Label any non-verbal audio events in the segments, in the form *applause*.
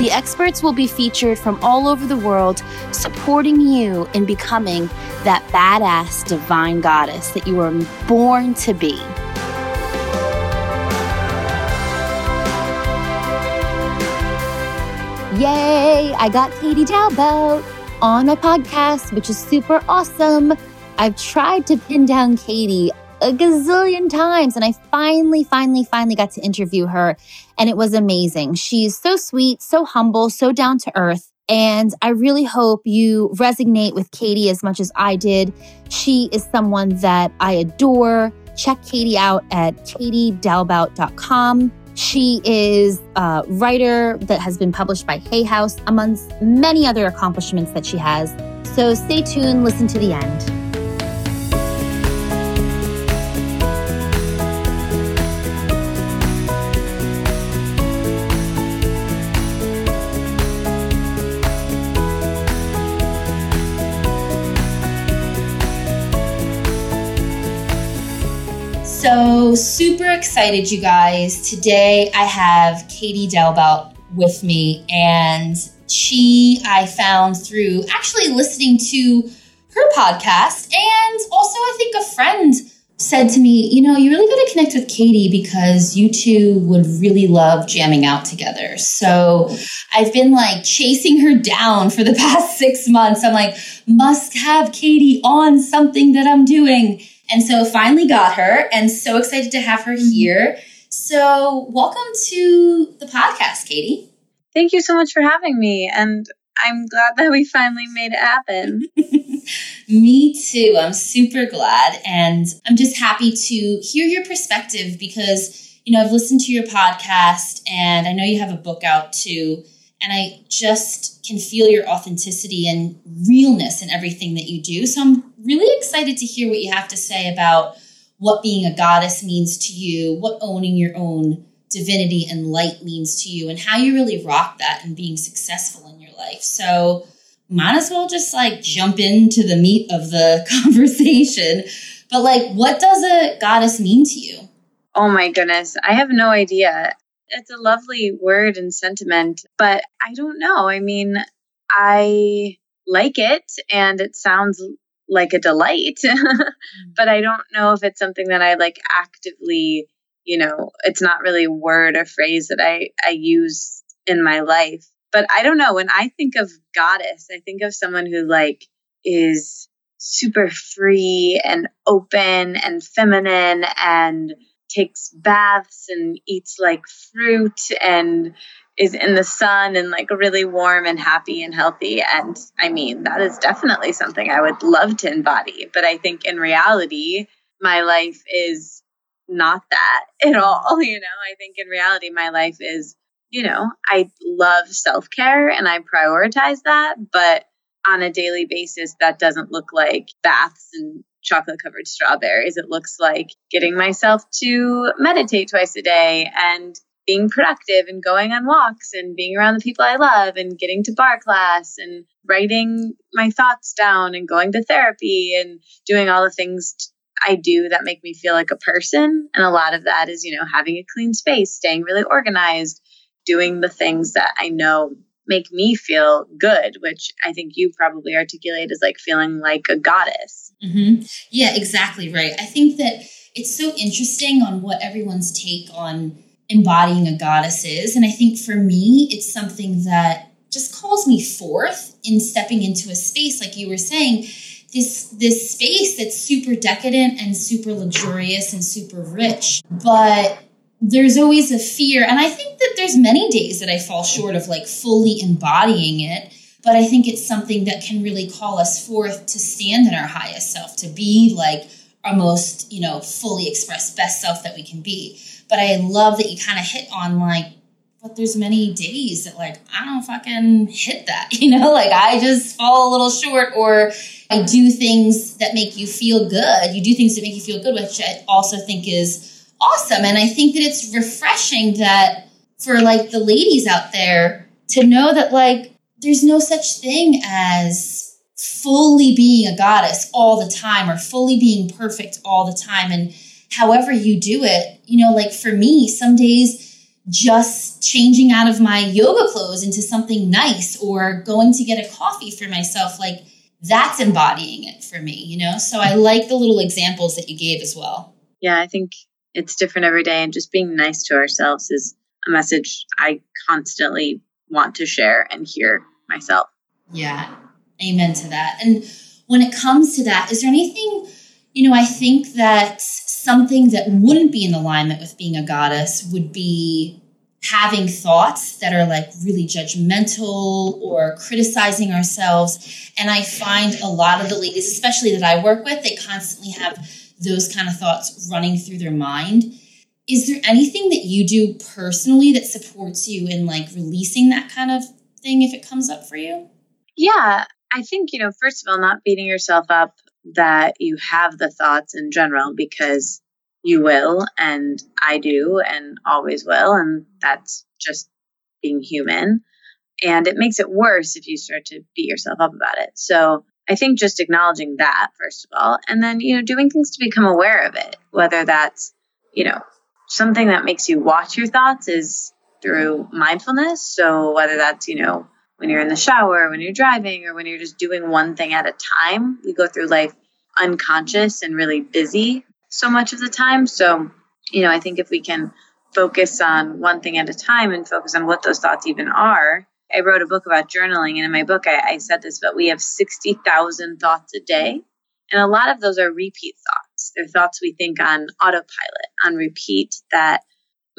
The experts will be featured from all over the world, supporting you in becoming that badass divine goddess that you were born to be. Yay! I got Katie Dalebout on my podcast, which is super awesome. I've tried to pin down Katie a gazillion times. And I finally, finally, finally got to interview her. And it was amazing. She's so sweet, so humble, so down to earth. And I really hope you resonate with Katie as much as I did. She is someone that I adore. Check Katie out at katiedalebout.com. She is a writer that has been published by Hay House, amongst many other accomplishments that she has. So stay tuned, listen to the end. So, super excited, you guys. Today I have Katie Dalebout with me, and she I found through actually listening to her podcast, and also I think a friend said to me, You know, you really got to connect with Katie because you two would really love jamming out together. So I've been like chasing her down for the *laughs* past six months. I'm like, must have Katie on something that I'm doing. And so finally got her and so excited to have her mm-hmm. here. So, welcome to the podcast, Katie. Thank you so much for having me. And I'm glad that we finally made it happen. *laughs* Me too. I'm super glad. And I'm just happy to hear your perspective because, you know, I've listened to your podcast and I know you have a book out too. And I just can feel your authenticity and realness in everything that you do. So I'm really excited to hear what you have to say about what being a goddess means to you, what owning your own divinity and light means to you, and how you really rock that and being successful in your life. So might as well just like jump into the meat of the *laughs* conversation. But like, what does a goddess mean to you? Oh my goodness. I have no idea it's a lovely word and sentiment, but I don't know. I mean, I like it and it sounds like a delight, *laughs* mm. but I don't know if it's something that I like actively, you know, it's not really a word or phrase that I, I use in my life. But I don't know. When I think of goddess, I think of someone who like is super free and open and feminine and takes baths and eats like fruit and is in the sun and like really warm and happy and healthy. And I mean, that is definitely something I would love to embody. But I think in reality, my life is not that *laughs* at all. You know, I think in reality, my life is, you know, I love self care and I prioritize that. But on a daily basis, that doesn't look like baths and chocolate covered strawberries. It looks like getting myself to meditate twice a day and being productive and going on walks and being around the people I love and getting to bar class and writing my thoughts down and going to therapy and doing all the things I do that make me feel like a person. And a lot of that is, you know, having a clean space, staying really organized, doing the things that I know make me feel good, which I think you probably articulate as like feeling like a goddess. Mm-hmm. Yeah, exactly right. I think that it's so interesting on what everyone's take on embodying a goddess is. And I think for me, it's something that just calls me forth in stepping into a space, like you were saying, this this space that's super decadent and super luxurious and super rich. But there's always a fear and i think that there's many days that i fall short of like fully embodying it but i think it's something that can really call us forth to stand in our highest self to be like our most you know fully expressed best self that we can be but i love that you kind of hit on like but there's many days that like I don't fucking hit that, *laughs* you know, like I just fall a little short or I do things that make you feel good. You do things that make you feel good, which I also think is awesome. And I think that it's refreshing that for like the ladies out there to know that like there's no such thing as fully being a goddess all the time or fully being perfect all the time. And however you do it, you know, like for me, some days just changing out of my yoga clothes into something nice or going to get a coffee for myself, like that's embodying it for me, you know? So I like the little examples that you gave as well. Yeah, I think it's different every day. And just being nice to ourselves is a message I constantly want to share and hear myself. Yeah, amen to that. And when it comes to that, is there anything, you know, I think that something that wouldn't be in alignment with being a goddess would be having thoughts that are like really judgmental or criticizing ourselves. And I find a lot of the ladies, especially that I work with, they constantly have those kind of thoughts running through their mind. Is there anything that you do personally that supports you in like releasing that kind of thing if it comes up for you? Yeah, I think, you know, first of all, not beating yourself up that you have the thoughts in general because you will and I do and always will and that's just being human and it makes it worse if you start to beat yourself up about it. So I think just acknowledging that first of all and then you know doing things to become aware of it whether that's you know something that makes you watch your thoughts is through mindfulness so whether that's you know when you're in the shower, when you're driving, or when you're just doing one thing at a time. We go through life unconscious and really busy so much of the time. So, you know, I think if we can focus on one thing at a time and focus on what those thoughts even are. I wrote a book about journaling, and in my book, I, I said this, but we have 60,000 thoughts a day. And a lot of those are repeat thoughts. They're thoughts we think on autopilot, on repeat, that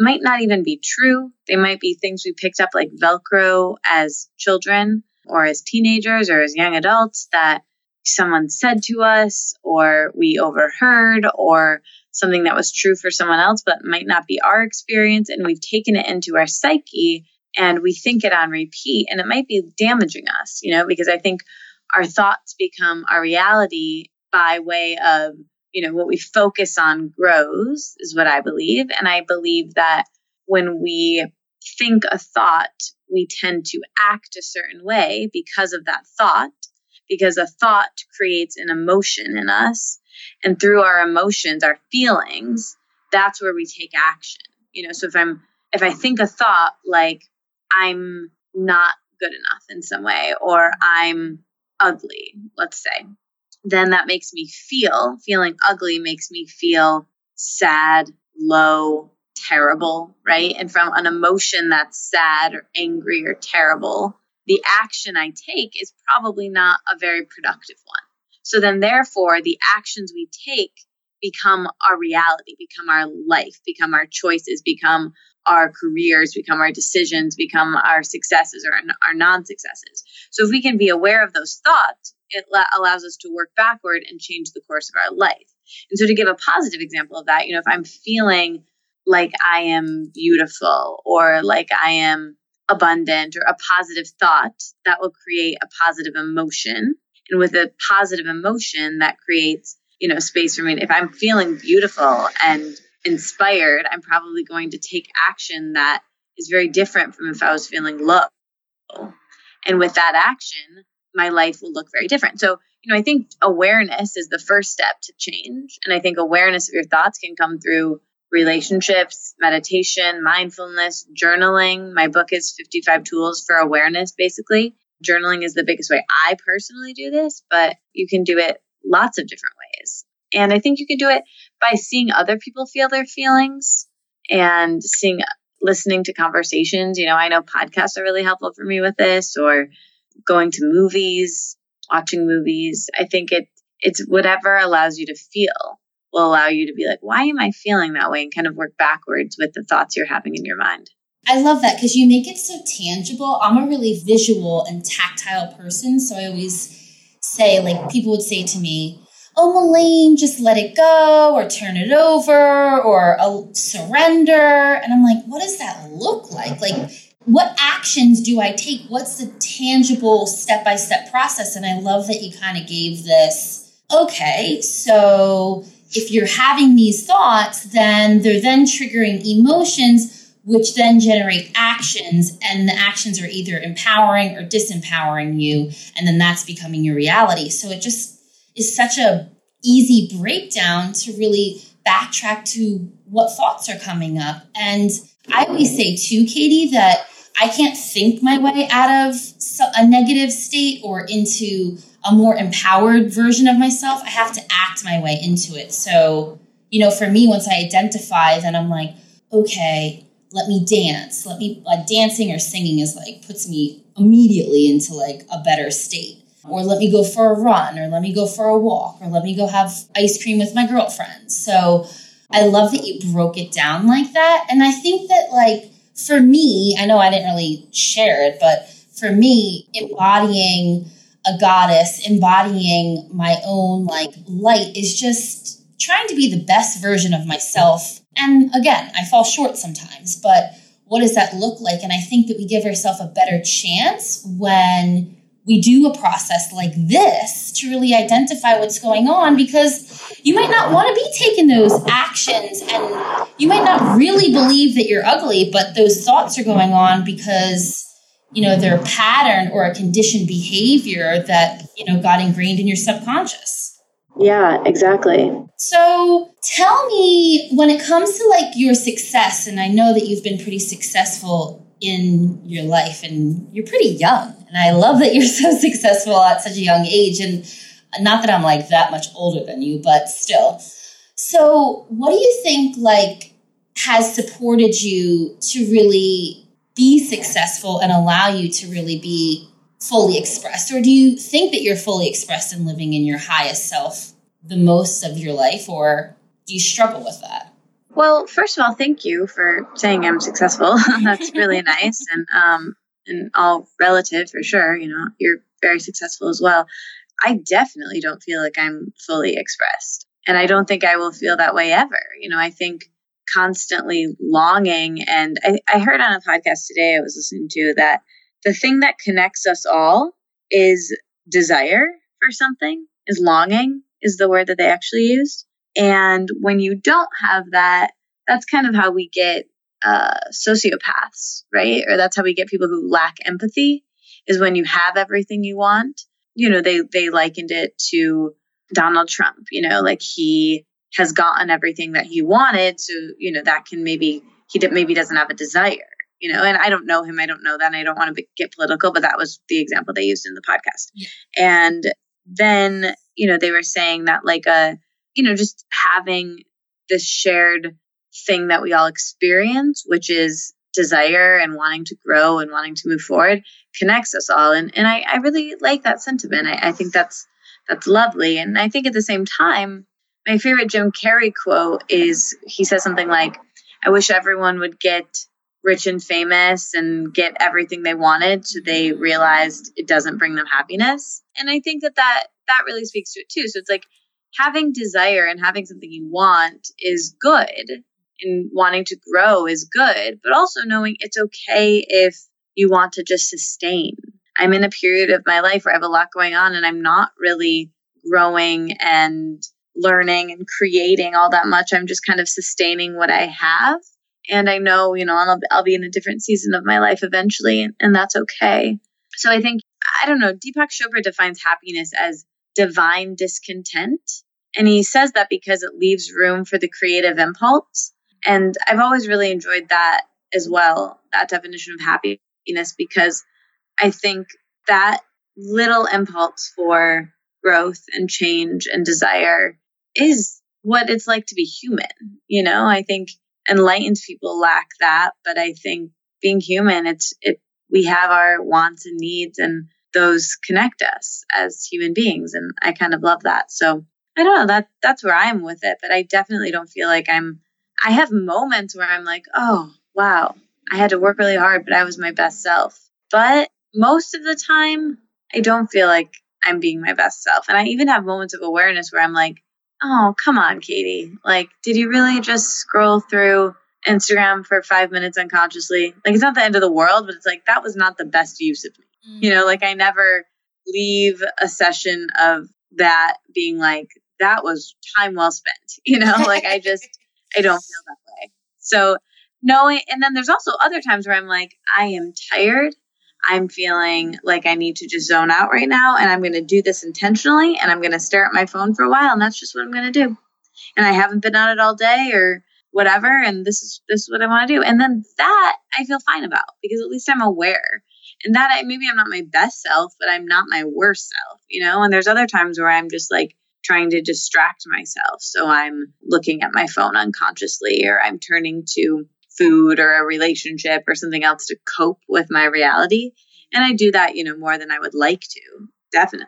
might not even be true. They might be things we picked up like Velcro as children or as teenagers or as young adults that someone said to us or we overheard or something that was true for someone else but might not be our experience and we've taken it into our psyche and we think it on repeat and it might be damaging us you know because i think our thoughts become our reality by way of you know, what we focus on grows, is what I believe. And I believe that when we think a thought, we tend to act a certain way because of that thought, because a thought creates an emotion in us. And through our emotions, our feelings, that's where we take action. You know, so if I'm, if I think a thought like I'm not good enough in some way, or I'm ugly, let's say, then that makes me feel, feeling ugly makes me feel sad, low, terrible, right? And from an emotion that's sad or angry or terrible, the action I take is probably not a very productive one. So then, therefore, the actions we take become our reality, become our life, become our choices, become our careers, become our decisions, become our successes or our non successes. So if we can be aware of those thoughts, it la- allows us to work backward and change the course of our life. And so, to give a positive example of that, you know, if I'm feeling like I am beautiful or like I am abundant or a positive thought, that will create a positive emotion. And with a positive emotion, that creates, you know, space for me. If I'm feeling beautiful and inspired, I'm probably going to take action that is very different from if I was feeling low. And with that action, my life will look very different. So, you know, I think awareness is the first step to change. And I think awareness of your thoughts can come through relationships, meditation, mindfulness, journaling. My book is 55 Tools for Awareness, basically. Journaling is the biggest way I personally do this, but you can do it lots of different ways. And I think you can do it by seeing other people feel their feelings and seeing, listening to conversations. You know, I know podcasts are really helpful for me with this, or going to movies, watching movies. I think it it's whatever allows you to feel will allow you to be like, why am I feeling that way? And kind of work backwards with the thoughts you're having in your mind. I love that because you make it so tangible. I'm a really visual and tactile person. So I always say, like, people would say to me, oh, Melaine, just let it go or turn it over or uh, surrender. And I'm like, what does that look like? Like, what actions do I take? What's the tangible step by step process? And I love that you kind of gave this. Okay, so if you're having these thoughts, then they're then triggering emotions which then generate actions and the actions are either empowering or disempowering you and then that's becoming your reality so it just is such a easy breakdown to really backtrack to what thoughts are coming up. And i always say too katie that i can't think my way out of a negative state or into a more empowered version of myself. I have to act my way into it. So you know for me once i identify then i'm like okay let me dance. Let me like dancing or singing is like puts me immediately into like a better state or let me go for a run or let me go for a walk or let me go have ice cream with my girlfriends so i love that you broke it down like that. And i think that like for me i know i didn't really share it but for me embodying a goddess embodying my own like light is just trying to be the best version of myself. And again, I fall short sometimes, but what does that look like? And I think that we give ourselves a better chance when we do a process like this to really identify what's going on because you might not want to be taking those actions and you might not really believe that you're ugly, but those thoughts are going on because you know they're a pattern or a conditioned behavior that you know got ingrained in your subconscious. Yeah, exactly. So tell me when it comes to like your success, and I know that you've been pretty successful in your life and you're pretty young. And I love that you're *laughs* so successful at such a young age. And not that I'm like that much older than you, but still. So what do you think like has supported you to really be successful and allow you to really be fully expressed? Or do you think that you're fully expressed and living in your highest self the most of your life? Or do you struggle with that? Well, first of all, thank you for saying I'm successful. *laughs* That's really *laughs* nice. And, um, and all relative for sure. You know, you're very successful as well. I definitely don't feel like I'm fully expressed. And I don't think I will feel that way ever. You know, I think constantly longing. And I, I heard on a podcast today I was listening to that the thing that connects us all is desire for something, is longing, is the word that they actually used. And when you don't have that, that's kind of how we get uh, sociopaths, right? Or that's how we get people who lack empathy, is when you have everything you want. You know, they they likened it to Donald Trump. You know, like he has gotten everything that he wanted, so you know that can maybe he maybe doesn't have a desire you know, and I don't know him. I don't know that. And I don't want to get political, but that was the example they used in the podcast. Yeah. And then, you know, they were saying that like a, uh, you know, just having this shared thing that we all experience, which is desire and wanting to grow and wanting to move forward connects us all. And, and I, I really like that sentiment. I, I think that's, that's lovely. And I think at the same time, my favorite Jim Carrey quote is he says something like, I wish everyone would get rich and famous and get everything they wanted so they realized it doesn't bring them happiness and i think that that that really speaks to it too so it's like having desire and having something you want is good and wanting to grow is good but also knowing it's okay if you want to just sustain i'm in a period of my life where i have a lot going on and i'm not really growing and learning and creating all that much i'm just kind of sustaining what i have and I know, you know, I'll, I'll be in a different season of my life eventually, and, and that's okay. So I think, I don't know, Deepak Chopra defines happiness as divine discontent. And he says that because it leaves room for the creative impulse. And I've always really enjoyed that as well, that definition of happiness, because I think that little impulse for growth and change and desire is what it's like to be human. You know, I think enlightened people lack that, but I think being human, it's it we have our wants and needs and those connect us as human beings and I kind of love that. So I don't know that that's where I'm with it, but I definitely don't feel like I'm I have moments where I'm like, "Oh, wow, I had to work really hard, but I was my best self." But most of the time, I don't feel like I'm being my best self. And I even have moments of awareness where I'm like, oh, come on, Katie. Like, did you really just scroll through Instagram for five minutes unconsciously? Like, it's not the end of the world, but it's like, that was not the best use of me. Mm-hmm. You know, like, I never leave a session of that being like, that was time well spent. *laughs* You know, like, I just, I don't feel that way. So, knowing, and then there's also other times where I'm like, I am tired I'm feeling like I need to just zone out right now and I'm going to do this intentionally and I'm going to stare at my phone for a while and that's just what I'm going to do. And I haven't been on it all day or whatever and this is this is what I want to do. And then that I feel fine about because at least I'm aware. And that I maybe I'm not my best self, but I'm not my worst self, you know? And there's other times where I'm just like trying to distract myself. So I'm looking at my phone unconsciously or I'm turning to food or a relationship or something else to cope with my reality. And I do that, you know, more than I would like to, definitely.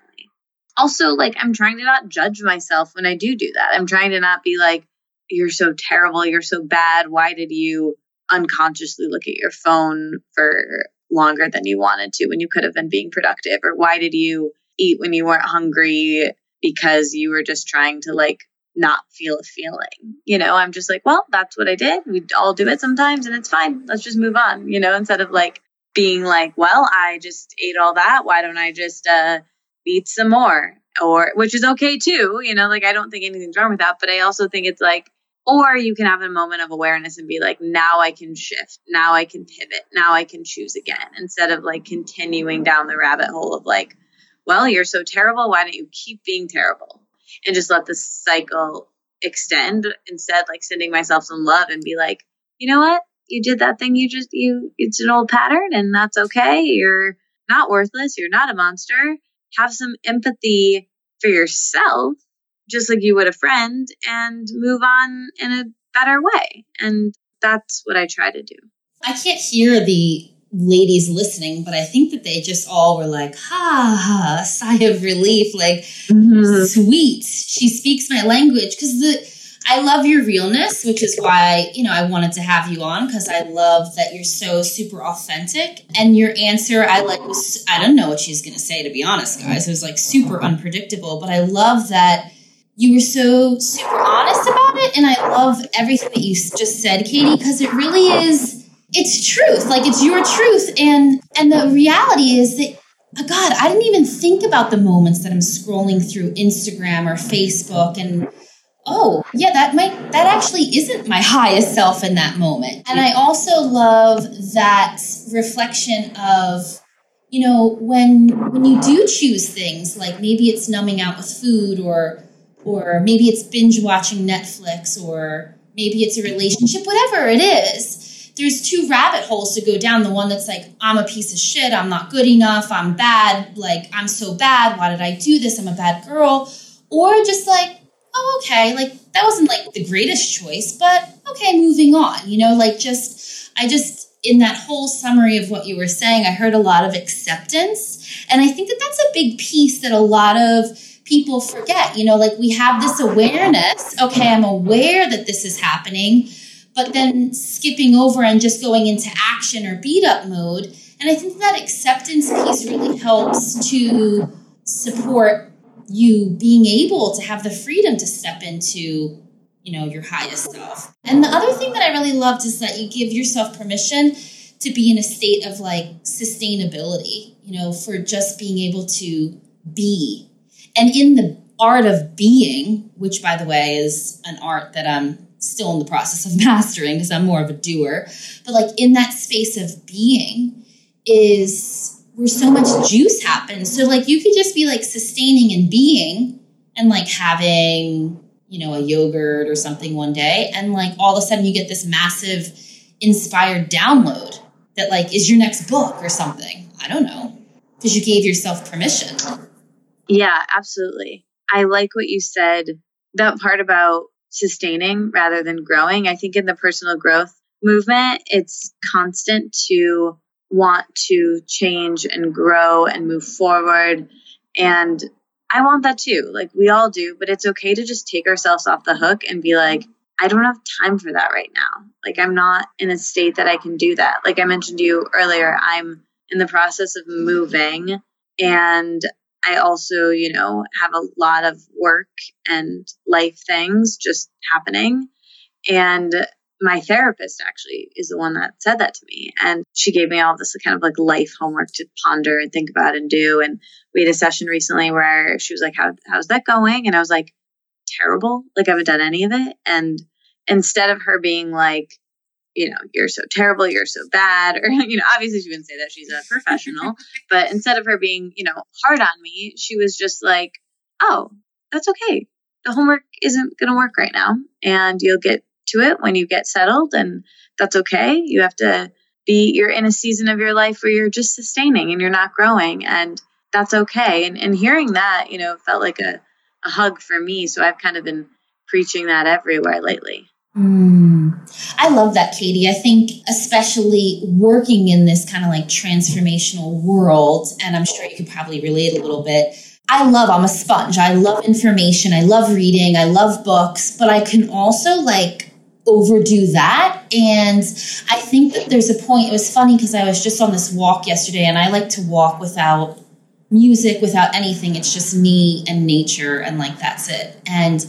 Also, like, I'm trying to not judge myself when I do do that. I'm trying to not be like, you're so terrible, you're so bad. Why did you unconsciously look at your phone for longer than you wanted to when you could have been being productive? Or why did you eat when you weren't hungry because you were just trying to like not feel a feeling. You know, I'm just like, well, that's what I did. We all do it sometimes and it's fine. Let's just move on, you know, instead of like being like, well, I just ate all that. Why don't I just uh eat some more? Or which is okay too, you know, like I don't think anything's wrong with that, but I also think it's like or you can have a moment of awareness and be like, now I can shift, now I can pivot, now I can choose again, instead of like continuing down the rabbit hole of like, well, you're so terrible. Why don't you keep being terrible? and just let the cycle extend instead like sending myself some love and be like you know what? You did that thing you just you it's an old pattern and that's okay. You're not worthless. You're not a monster. Have some empathy for yourself just like you would a friend and move on in a better way. And that's what i try to do. I can't hear the ladies listening, but I think that they just all were like, ha, ha sigh of relief, like, mm-hmm. sweet, she speaks my language. Because the, I love your realness, which is why, you know, I wanted to have you on because I love that you're so super authentic. And your answer, I like was, I don't know what she's going to say, to be honest, guys. It was like super unpredictable, but I love that you were so super honest about it. And I love everything that you just said, Katie, because it really is it's truth like it's your truth and and the reality is that oh god i didn't even think about the moments that i'm scrolling through instagram or facebook and oh yeah that might that actually isn't my highest self in that moment. And i also love that reflection of you know when when you do choose things like maybe it's numbing out with food or or maybe it's binge watching netflix or maybe it's a relationship whatever it is there's two rabbit holes to go down. The one that's like, I'm a piece of shit, I'm not good enough, I'm bad, like, I'm so bad, why did I do this? I'm a bad girl. Or just like, oh, okay, like, that wasn't like the greatest choice, but okay, moving on. You know, like, just, I just, in that whole summary of what you were saying, I heard a lot of acceptance. And I think that that's a big piece that a lot of people forget. You know, like we have this awareness. Okay, I'm aware that this is happening but then skipping over and just going into action or beat up mode. And I think that acceptance piece really helps to support you being able to have the freedom to step into you know your highest self and the other thing that i really loved is that you give yourself permission to be in a state of like sustainability you know for just being able to be and in the art of being which by the way is an art that i'm still in the process of *laughs* mastering because I'm more of a doer. But like in that space of being is where so much juice happens. So like you could just be like sustaining and being and like having, you know, a yogurt or something one day and like all of a sudden you get this massive inspired download that like is your next book or something. I don't know. Because you gave yourself permission. Yeah, absolutely. I like what you said that part about sustaining rather than growing. I think in the personal growth movement, it's constant to want to change and grow and move forward. And I want that too. Like we all do, but it's okay to just take ourselves off the hook and be like, I don't have time for that right now. Like I'm not in a state that I can do that. Like I mentioned to you earlier, I'm in the process of moving and I also, you know, have a lot of work and life things just happening. And my therapist actually is the one that said that to me. And she gave me all this kind of like life homework to ponder and think about and do. And we had a session recently where she was like, How, How's that going? And I was like, Terrible. Like, I haven't done any of it. And instead of her being like, you know, you're so terrible, you're so bad, *laughs* or, you know, obviously she wouldn't say that she's a *laughs* professional, but instead of her being, you know, hard on me, she was just like, oh, that's okay. The homework isn't going to work right now. And you'll get to it when you get settled and that's okay. You have to be you're in a season of your life where you're just sustaining and you're not growing and that's okay. And and hearing that, you know, felt like a, a hug for me. So I've kind of been preaching that everywhere lately. Mm. I love that, Katie. I think, especially working in this kind of like transformational world, and I'm sure you could probably relate a little bit. I love, I'm a sponge. I love information. I love reading. I love books, but I can also like overdo that. And I think that there's a point. It was funny because I was just on this walk yesterday and I like to walk without music, without anything. It's just me and nature, and like that's it. And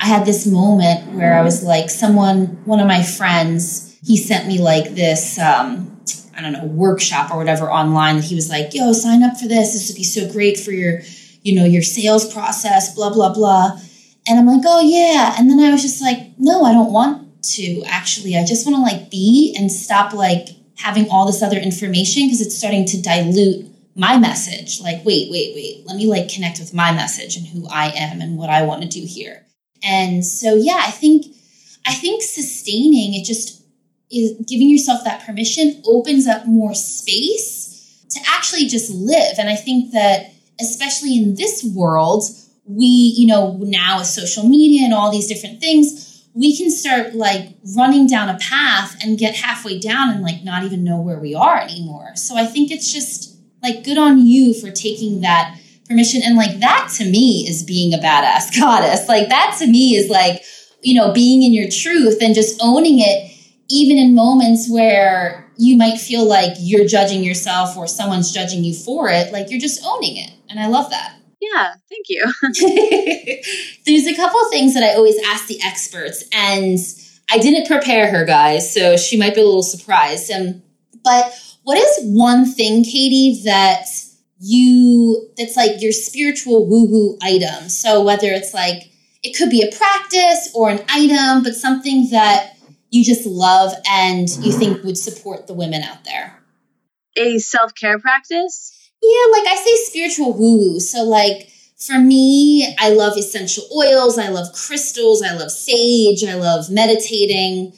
I had this moment where I was like, someone, one of my friends, he sent me like this. Um, I don't know, workshop or whatever online that he was like, yo, sign up for this. This would be so great for your, you know, your sales process, blah, blah, blah. And I'm like, oh yeah. And then I was just like, no, I don't want to actually. I just want to like be and stop like having all this other information because it's starting to dilute my message. Like, wait, wait, wait. Let me like connect with my message and who I am and what I want to do here. And so yeah, I think I think sustaining it just is giving yourself that permission opens up more space to actually just live. And I think that especially in this world, we, you know, now with social media and all these different things, we can start like running down a path and get halfway down and like not even know where we are anymore. So I think it's just like good on you for taking that permission. And like that to me is being a badass *laughs* goddess. Like that to me is like, you know, being in your truth and just owning it, even in moments where you might feel like you're judging yourself or someone's judging you for it. Like you're just owning it. And I love that. Yeah, thank you. *laughs* *laughs* There's a couple things that I always ask the experts, and I didn't prepare her, guys, so she might be a little surprised. Um, but what is one thing, Katie, that you that's like your spiritual woohoo item? So whether it's like it could be a practice or an item, but something that you just love and you think would support the women out there. A self care practice? Yeah, like I say spiritual woo woo. So, like, for me, I love essential oils. I love crystals. I love sage. I love meditating.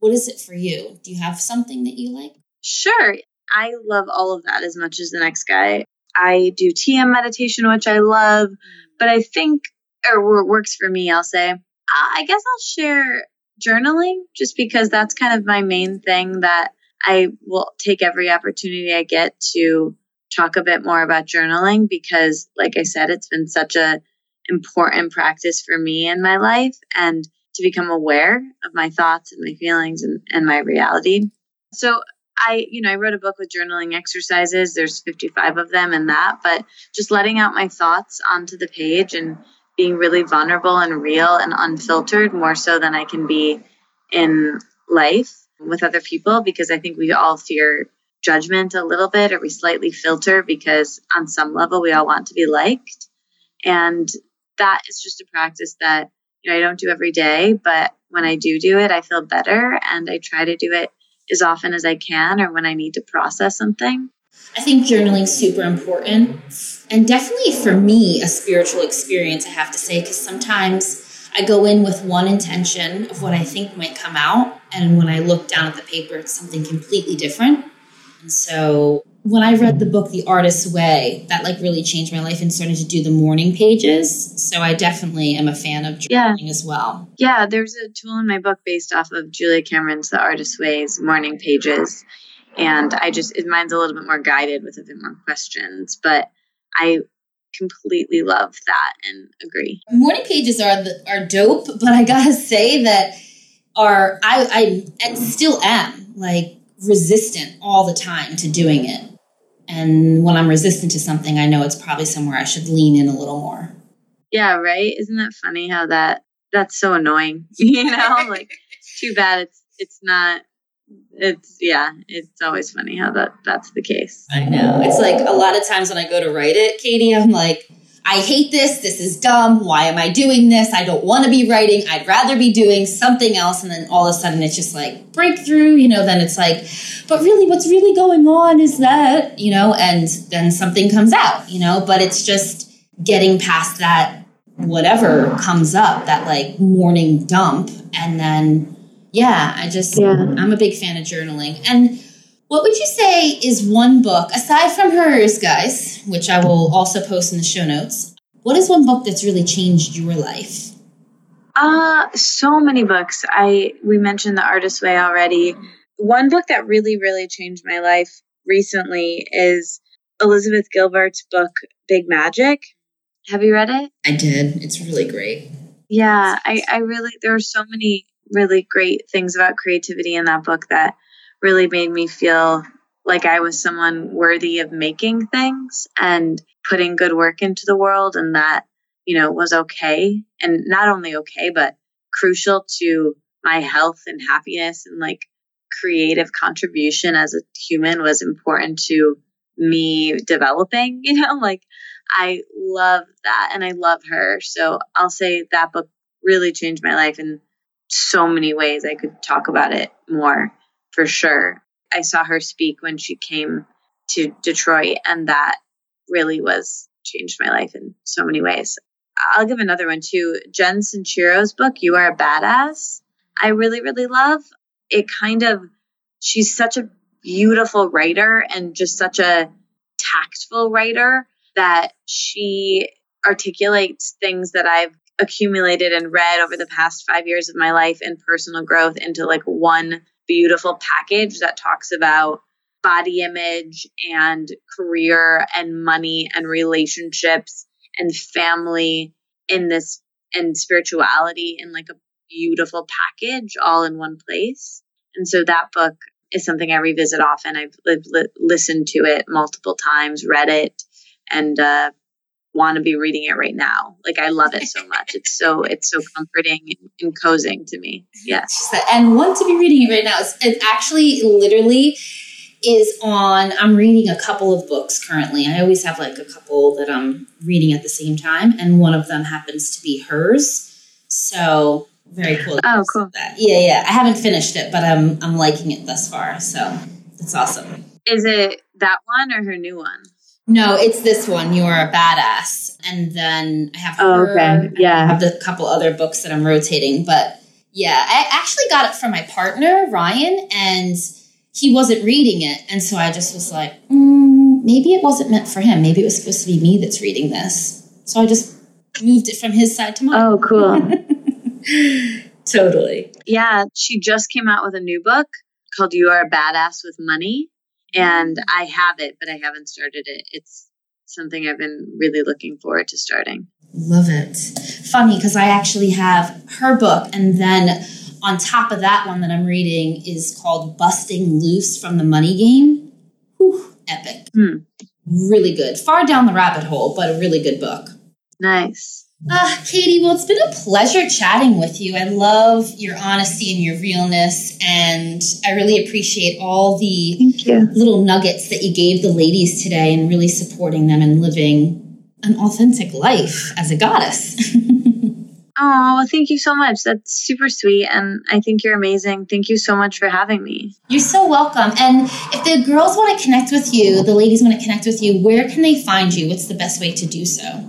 What is it for you? Do you have something that you like? Sure. I love all of that as much as the next guy. I do TM meditation, which I love, mm-hmm. but I think, or works for me, I'll say. I guess I'll share journaling just because that's kind of my main thing that I will take every opportunity I get to talk a bit more about journaling because like I said it's been such a important practice for me in my life and to become aware of my thoughts and my feelings and, and my reality. So I, you know, I wrote a book with journaling exercises. There's 55 of them in that, but just letting out my thoughts onto the page and being really vulnerable and real and unfiltered more so than I can be in life with other people because I think we all fear judgment a little bit or we slightly filter because on some level we all want to be liked and that is just a practice that you know I don't do every day but when I do do it I feel better and I try to do it as often as I can or when I need to process something. I think journaling is super important. And definitely for me a spiritual experience I have to say because sometimes I go in with one intention of what I think might come out and when I look down at the paper it's something completely different. And so when I read the book The Artist's Way, that like really changed my life and started to do the morning pages. So I definitely am a fan of journaling yeah. as well. Yeah, there's a tool in my book based off of Julia Cameron's The Artist's Way's morning pages. And I just it mine's a little bit more guided with a bit more questions, but I completely love that and agree. Morning pages are the, are dope, but I gotta say that are I I still am like resistant all the time to doing it. And when I'm resistant to something, I know it's probably somewhere I should lean in a little more. Yeah, right. Isn't that funny how that that's so annoying? *laughs* you know, like too bad it's it's not it's yeah it's always funny how that that's the case i know it's like a lot of times when i go to write it katie i'm like i hate this this is dumb why am i doing this i don't want to be writing i'd rather be doing something else and then all of a sudden it's just like breakthrough you know then it's like but really what's really going on is that you know and then something comes out you know but it's just getting past that whatever comes up that like morning dump and then yeah, I just, yeah. I'm a big fan of journaling. And what would you say is one book, aside from hers, guys, which I will also post in the show notes, what is one book that's really changed your life? Uh, so many books. I we mentioned The Artist's Way already. One book that really, really changed my life recently is Elizabeth Gilbert's book Big Magic. Have you read it? I did. It's really great. Yeah, I, I really there are so many really great things about creativity in that book that really made me feel like I was someone worthy of making things and putting good work into the world and that, you know, was okay. And not only okay, but crucial to my health and happiness and like creative contribution as a human was important to me developing, *laughs* you know, like I love that and I love her. So I'll say that book really changed my life in so many ways I could talk about it more for sure. I saw her speak when she came to Detroit, and that really was changed my life in so many ways. I'll give another one too. Jen Sincero's book, You Are a Badass. I really, really love. It kind of, she's such a beautiful writer and just such a tactful writer that she articulates things that I've accumulated and read over the past five years of my life and personal growth into like one beautiful package that talks about body image and career and money and relationships and family in this and spirituality in like a beautiful package all in one place. And so that book is something I revisit often. I've li- li- listened to it multiple times, read it, and uh, want to be reading it right now. Like I love it so much. It's so it's so comforting and, cozying to me. Yes. And want to be reading it right now. It's, it actually literally is on I'm reading a couple of books currently. I always have like a couple that I'm reading at the same time and one of them happens to be hers. So very cool. Oh, cool. Yeah, yeah. I haven't finished it, but I'm I'm liking it thus far. So it's awesome. Is it that one or her new one? No, it's this one. You are a badass, and then I have oh, okay, yeah, I have the couple other books that I'm rotating. But yeah, I actually got it from my partner Ryan, and he wasn't reading it, and so I just was like, mm, maybe it wasn't meant for him. Maybe it was supposed to be me that's reading this. So I just moved it from his side to mine. Oh, cool. *laughs* totally. Yeah, she just came out with a new book called "You Are a Badass with Money." And I have it, but I haven't started it. It's something I've been really looking forward to starting. Love it. Funny because I actually have her book, and then on top of that one that I'm reading is called Busting Loose from the Money Game. Whew, epic. Hmm. Really good. Far down the rabbit hole, but a really good book. Nice. Ah, Katie, well, it's been a pleasure chatting with you. I love your honesty and your realness, and I really appreciate all the little nuggets that you gave the ladies today and really supporting them and living an authentic life as a goddess. *laughs* Oh, thank you so much. That's super sweet. And I think you're amazing. Thank you so much for having me. You're so welcome. And if the girls want to connect with you, the ladies want to connect with you, where can they find you? What's the best way to do so?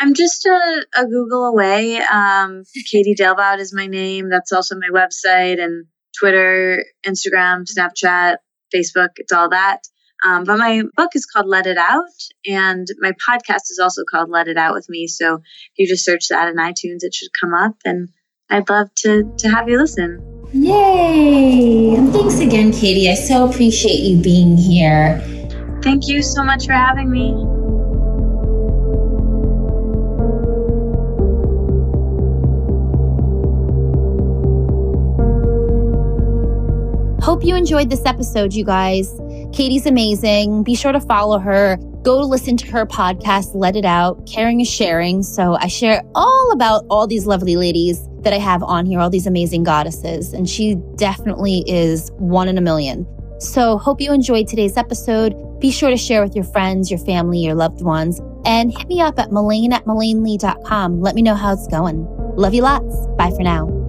I'm just a, a Google away. Um, Katie Dalebout is my name. That's also my website and Twitter, Instagram, Snapchat, Facebook. It's all that. Um, but my book is called Let It Out, and my podcast is also called Let It Out with Me. So if you just search that in iTunes, it should come up, and I'd love to to have you listen. Yay! And thanks again, Katie. I so appreciate you being here. Thank you so much for having me. Hope you enjoyed this episode, you guys. Katie's amazing. Be sure to follow her. Go listen to her podcast, Let It Out. Caring is sharing. So I share all about all these lovely ladies that I have on here, all these amazing goddesses. And she definitely is one in a million. So hope you enjoyed today's episode. Be sure to share with your friends, your family, your loved ones, and hit me up at Melaine at MelaineLee.com. Let me know how it's going. Love you lots. Bye for now.